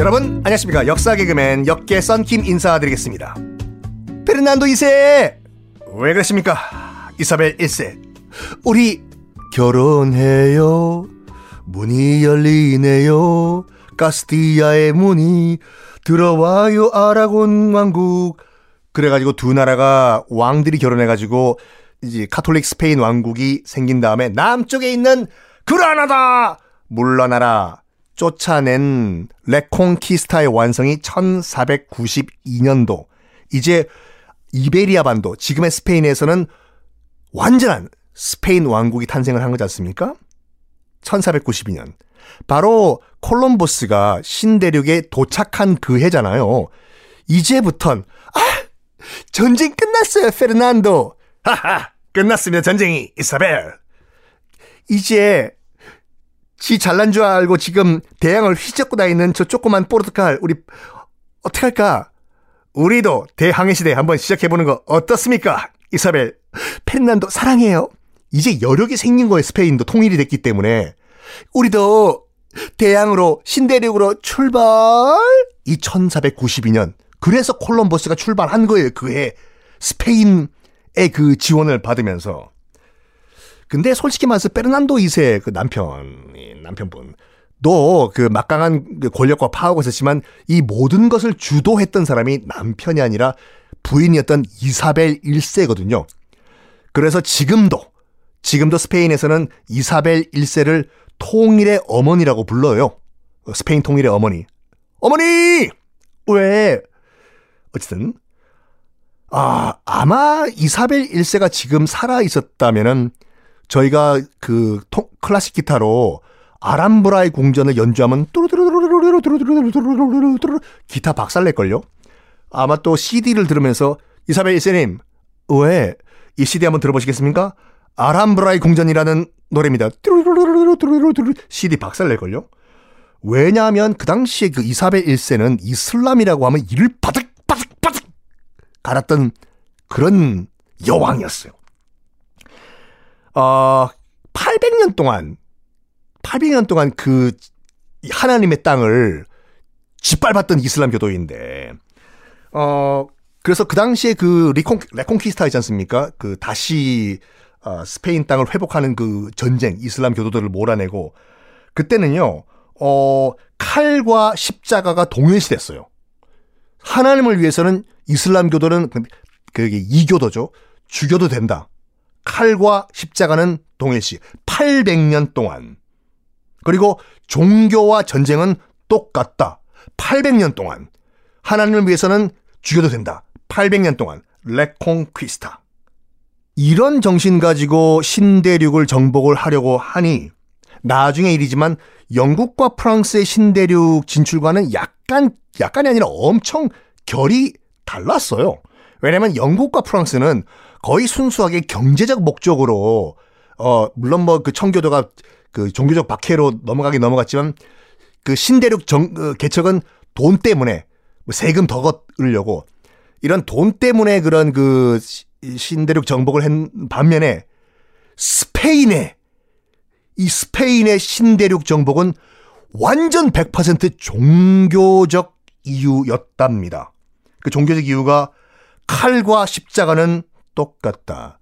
여러분 안녕하십니까. 역사 개그맨 역계 썬킴 인사드리겠습니다. 페르난도 2세! 왜 그러십니까? 이사벨 1세. 우리 결혼해요. 문이 열리네요. 카스티아의 문이 들어와요 아라곤 왕국. 그래가지고 두 나라가 왕들이 결혼해가지고 이제 카톨릭 스페인 왕국이 생긴 다음에 남쪽에 있는 그라나다 물러나라 쫓아낸 레콩키스타의 완성이 1492년도. 이제 이베리아 반도, 지금의 스페인에서는 완전한 스페인 왕국이 탄생을 한 거지 않습니까? 1492년. 바로 콜럼버스가 신대륙에 도착한 그 해잖아요. 이제부턴, 아! 전쟁 끝났어요, 페르난도! 하하! 끝났습니다, 전쟁이, 이사벨! 이제 지 잘난 줄 알고 지금 대양을 휘젓고 다니는 저 조그만 포르투갈 우리 어떻게 할까? 우리도 대항해 시대 한번 시작해 보는 거 어떻습니까? 이사벨 펜난도 사랑해요. 이제 여력이 생긴 거예요. 스페인도 통일이 됐기 때문에 우리도 대양으로 신대륙으로 출발. 이 1492년 그래서 콜럼버스가 출발한 거예요. 그해 스페인의 그 지원을 받으면서 근데 솔직히 말해서 페르난도 2세 그 남편, 남편분. 너그 막강한 그 권력과 파워가 있었지만 이 모든 것을 주도했던 사람이 남편이 아니라 부인이었던 이사벨 1세거든요. 그래서 지금도, 지금도 스페인에서는 이사벨 1세를 통일의 어머니라고 불러요. 스페인 통일의 어머니. 어머니! 왜? 어쨌든, 아, 아마 이사벨 1세가 지금 살아 있었다면은 저희가 그 통, 클래식 기타로 아람브라의 궁전을 연주하면 뚜루뚜루뚜루뚜루뚜루뚜루뚜루뚜루뚜루 기타 박살낼 걸요? 아마 또 CD를 들으면서 이사벨 이세님 왜? 이 CD 한번 들어보시겠습니까? 아람브라의 궁전이라는 노래입니다. 뚜루뚜루뚜루뚜루뚜루 CD 박살낼 걸요? 왜냐하면 그 당시에 그 이사벨 1세는 이슬람이라고 하면 이를 바득바득바득 갈았던 그런 여왕이었어요. 어, 800년 동안, 800년 동안 그 하나님의 땅을 짓밟았던 이슬람 교도인데, 어, 그래서 그 당시에 그 리콘, 레콘키스타 있지 않습니까? 그 다시, 어, 스페인 땅을 회복하는 그 전쟁, 이슬람 교도들을 몰아내고, 그때는요, 어, 칼과 십자가가 동일시됐어요. 하나님을 위해서는 이슬람 교도는 그게 이교도죠. 죽여도 된다. 칼과 십자가는 동일시 800년 동안. 그리고 종교와 전쟁은 똑같다. 800년 동안. 하나님을 위해서는 죽여도 된다. 800년 동안. 레콩퀴스타. 이런 정신 가지고 신대륙을 정복을 하려고 하니 나중에 일이지만 영국과 프랑스의 신대륙 진출과는 약간 약간이 아니라 엄청 결이 달랐어요. 왜냐면 영국과 프랑스는 거의 순수하게 경제적 목적으로 어 물론 뭐 그 청교도가 그 종교적 박해로 넘어가긴 넘어갔지만 그 신대륙 정 그 개척은 돈 때문에 뭐 세금 더 걷으려고 이런 돈 때문에 그런 그 신대륙 정복을 한 반면에 스페인의 이 스페인의 신대륙 정복은 완전 100% 종교적 이유였답니다. 그 종교적 이유가 칼과 십자가는 똑같다.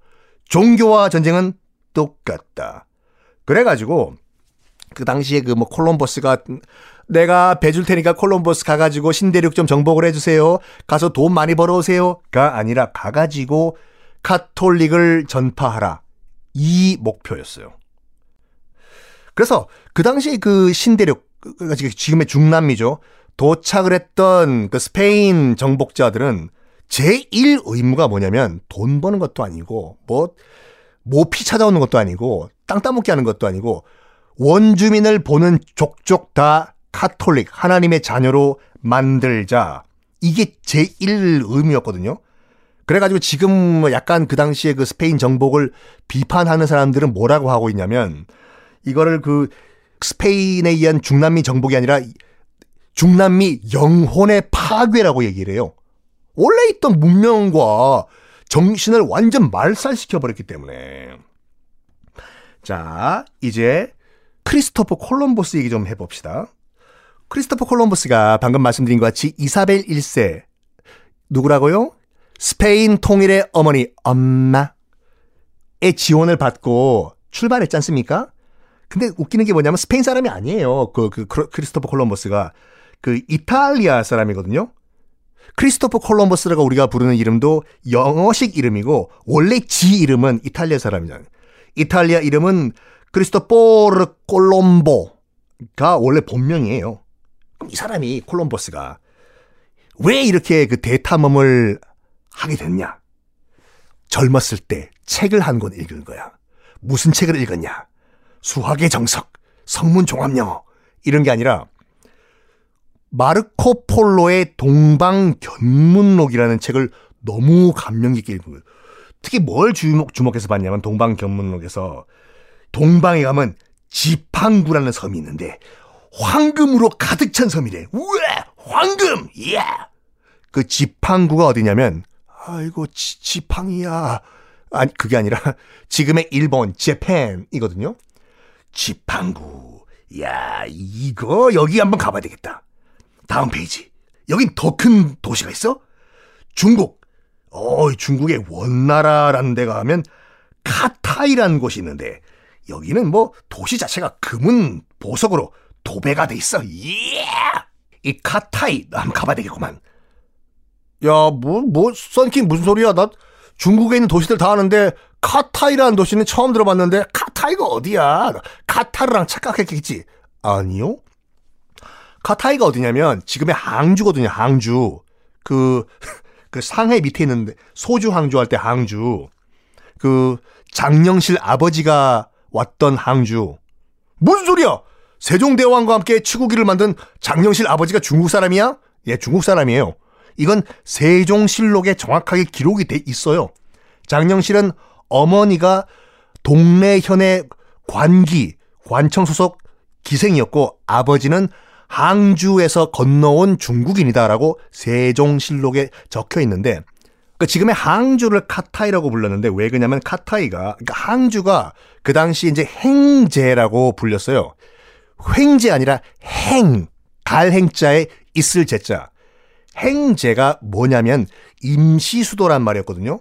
종교와 전쟁은 똑같다. 그래가지고 그 당시에 그 뭐 콜럼버스가 내가 배줄 테니까 콜럼버스 가가지고 신대륙 좀 정복을 해주세요. 가서 돈 많이 벌어오세요.가 아니라 가가지고 카톨릭을 전파하라. 이 목표였어요. 그래서 그 당시 그 신대륙, 그러니까 지금의 중남미죠. 도착을 했던 그 스페인 정복자들은 제1 의무가 뭐냐면 돈 버는 것도 아니고 뭐 모피 찾아오는 것도 아니고 땅 따먹기 하는 것도 아니고 원주민을 보는 족족 다 카톨릭 하나님의 자녀로 만들자 이게 제1 의무였거든요. 그래가지고 지금 뭐 약간 그 당시에 그 스페인 정복을 비판하는 사람들은 뭐라고 하고 있냐면 이거를 그 스페인에 의한 중남미 정복이 아니라 중남미 영혼의 파괴라고 얘기를 해요. 원래 있던 문명과 정신을 완전 말살시켜 버렸기 때문에 자, 이제 크리스토퍼 콜럼버스 얘기 좀 해봅시다. 크리스토퍼 콜럼버스가 방금 말씀드린 것 같이 이사벨 1세 누구라고요? 스페인 통일의 어머니 엄마의 지원을 받고 출발했지 않습니까? 근데 웃기는 게 뭐냐면 스페인 사람이 아니에요. 그, 그 크리스토퍼 콜럼버스가 그 이탈리아 사람이거든요. 크리스토퍼 콜럼버스라고 우리가 부르는 이름도 영어식 이름이고 원래 지 이름은 이탈리아 사람이잖아요. 이탈리아 이름은 크리스토포르 콜롬보가 원래 본명이에요. 그럼 이 사람이 콜럼버스가 왜 이렇게 그 대탐험을 하게 됐냐? 젊었을 때 책을 한 권 읽은 거야. 무슨 책을 읽었냐? 수학의 정석, 성문 종합 영어 이런 게 아니라 마르코 폴로의 동방 견문록이라는 책을 너무 감명 깊게 읽은. 특히 뭘 주목, 주목해서 봤냐면 동방 견문록에서 동방에 가면 지팡구라는 섬이 있는데 황금으로 가득 찬 섬이래. 우와! 황금! 예! 그 지팡구가 어디냐면 아이고 지, 지팡이야. 아니 그게 아니라 지금의 일본 재팬이거든요. 지팡구. 야, 이거 여기 한번 가봐야 되겠다. 다음 페이지. 여긴 더 큰 도시가 있어? 중국. 어, 중국의 원나라라는 데 가면 카타이라는 곳이 있는데 여기는 뭐 도시 자체가 금은 보석으로 도배가 돼 있어. 예! 이 카타이 한번 가봐야 되겠구만. 야, 뭐, 뭐, 썬킴 무슨 소리야? 나 중국에 있는 도시들 다 아는데 카타이라는 도시는 처음 들어봤는데 카타이가 어디야? 카타르랑 착각했겠지. 아니요. 카타이가 어디냐면 지금의 항주거든요. 항주. 그, 그 상해 밑에 있는데 소주 항주 할 때 항주. 그 장영실 아버지가 왔던 항주. 무슨 소리야? 세종대왕과 함께 치구기를 만든 장영실 아버지가 중국 사람이야? 예, 중국 사람이에요. 이건 세종실록에 정확하게 기록이 돼 있어요. 장영실은 어머니가 동래현의 관기, 관청 소속 기생이었고 아버지는 항주에서 건너온 중국인이다라고 세종실록에 적혀 있는데 그 지금의 항주를 카타이라고 불렀는데 왜 그냐면 카타이가 그러니까 항주가 그 당시 이제 행제라고 불렸어요. 횡제 아니라 행 갈행자에 있을 제자. 행제가 뭐냐면 임시수도란 말이었거든요.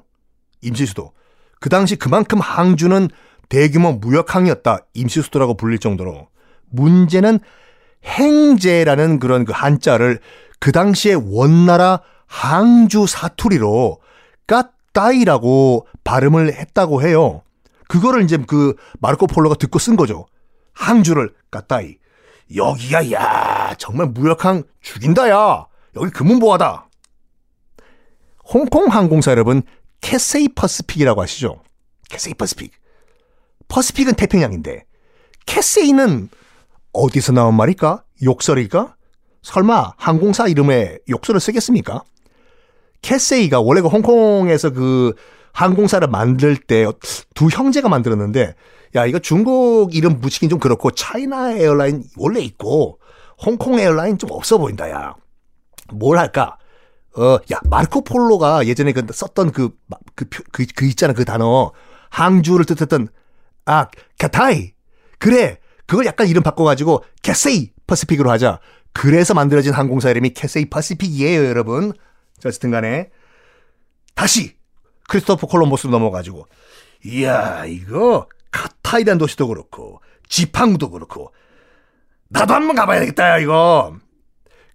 임시수도. 그 당시 그만큼 항주는 대규모 무역항이었다. 임시수도라고 불릴 정도로. 문제는 행제라는 그런 그 한자를 그 당시에 원나라 항주 사투리로 까따이라고 발음을 했다고 해요. 그거를 이제 그 마르코 폴로가 듣고 쓴 거죠. 항주를 까따이. 여기가 야 정말 무역항 죽인다 야. 여기 금은보화다. 홍콩 항공사 여러분 Cathay Pacific이라고 아시죠? Cathay Pacific. Pacific은 태평양인데 Cathay는 어디서 나온 말일까? 욕설일까? 설마 항공사 이름에 욕설을 쓰겠습니까? Cathay가 원래 그 홍콩에서 그 항공사를 만들 때 두 형제가 만들었는데 야 이거 중국 이름 붙이긴 좀 그렇고 China Airline 원래 있고 홍콩 Airline 좀 없어 보인다 야. 뭘 할까? 어, 야 마르코 폴로가 예전에 그 썼던 그그 그, 그, 있잖아 그 단어 항주를 뜻했던 아 카타이 그래 그걸 약간 이름 바꿔가지고 Cathay Pacific으로 하자. 그래서 만들어진 항공사 이름이 Cathay Pacific이에요, 여러분. 자, 어쨌든 간에 다시 크리스토퍼 콜럼버스로 넘어가지고 이야, 이거 카타이란 도시도 그렇고 지팡도 그렇고 나도 한번 가봐야 겠다 이거.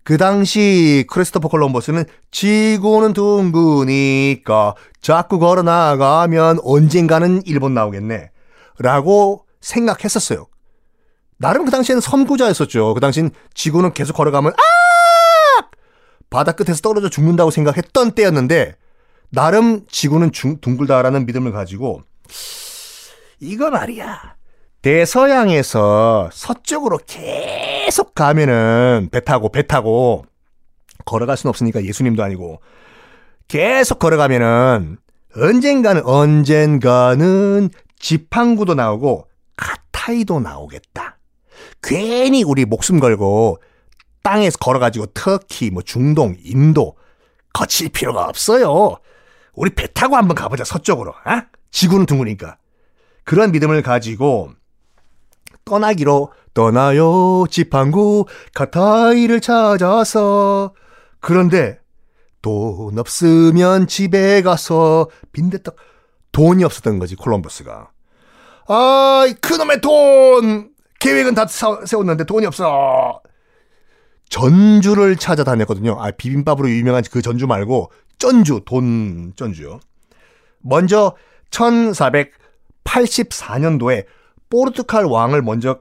그 당시 크리스토퍼 콜럼버스는 지구는 둥그니까 자꾸 걸어 나가면 언젠가는 일본 나오겠네. 라고 생각했었어요. 나름 그 당시에는 선구자였었죠. 그 당시엔 지구는 계속 걸어가면 아! 바다 끝에서 떨어져 죽는다고 생각했던 때였는데 나름 지구는 중, 둥글다라는 믿음을 가지고 이거 말이야. 대서양에서 서쪽으로 계속 가면은 배 타고 배 타고 걸어갈 수는 없으니까 예수님도 아니고 계속 걸어가면은 언젠가는 언젠가는 지팡구도 나오고 카타이도 나오겠다. 괜히 우리 목숨 걸고 땅에서 걸어가지고 터키, 뭐 중동, 인도 거칠 필요가 없어요. 우리 배 타고 한번 가보자 서쪽으로. 어? 지구는 둥그니까. 그런 믿음을 가지고 떠나기로 떠나요 지팡구 카타이를 찾아서 그런데 돈 없으면 집에 가서 빈대떡 돈이 없었던 거지 콜럼버스가 아 그놈의 돈 계획은 다 세웠는데 돈이 없어 전주를 찾아다녔거든요 아 비빔밥으로 유명한 그 전주 말고 전주 돈 전주요 먼저 1484년도에 포르투갈 왕을 먼저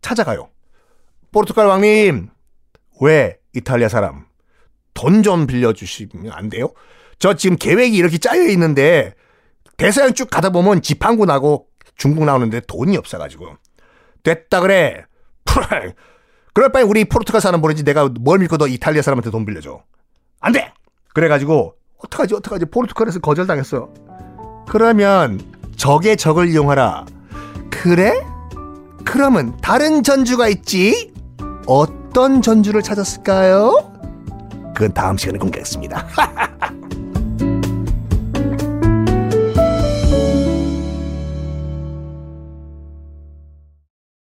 찾아가요. 포르투갈 왕님, 왜 이탈리아 사람 돈 좀 빌려주시면 안 돼요? 저 지금 계획이 이렇게 짜여 있는데 대서양 쭉 가다 보면 지팡구 나고 중국 나오는데 돈이 없어가지고 됐다 그래. 그럴 바에 우리 포르투갈 사람 보내지 내가 뭘 믿고 너 이탈리아 사람한테 돈 빌려줘. 안 돼. 그래가지고 어떡하지 어떡하지 포르투갈에서 거절당했어. 그러면 적의 적을 이용하라. 그래? 그러면 다른 전주가 있지? 어떤 전주를 찾았을까요? 그건 다음 시간에 공개하겠습니다.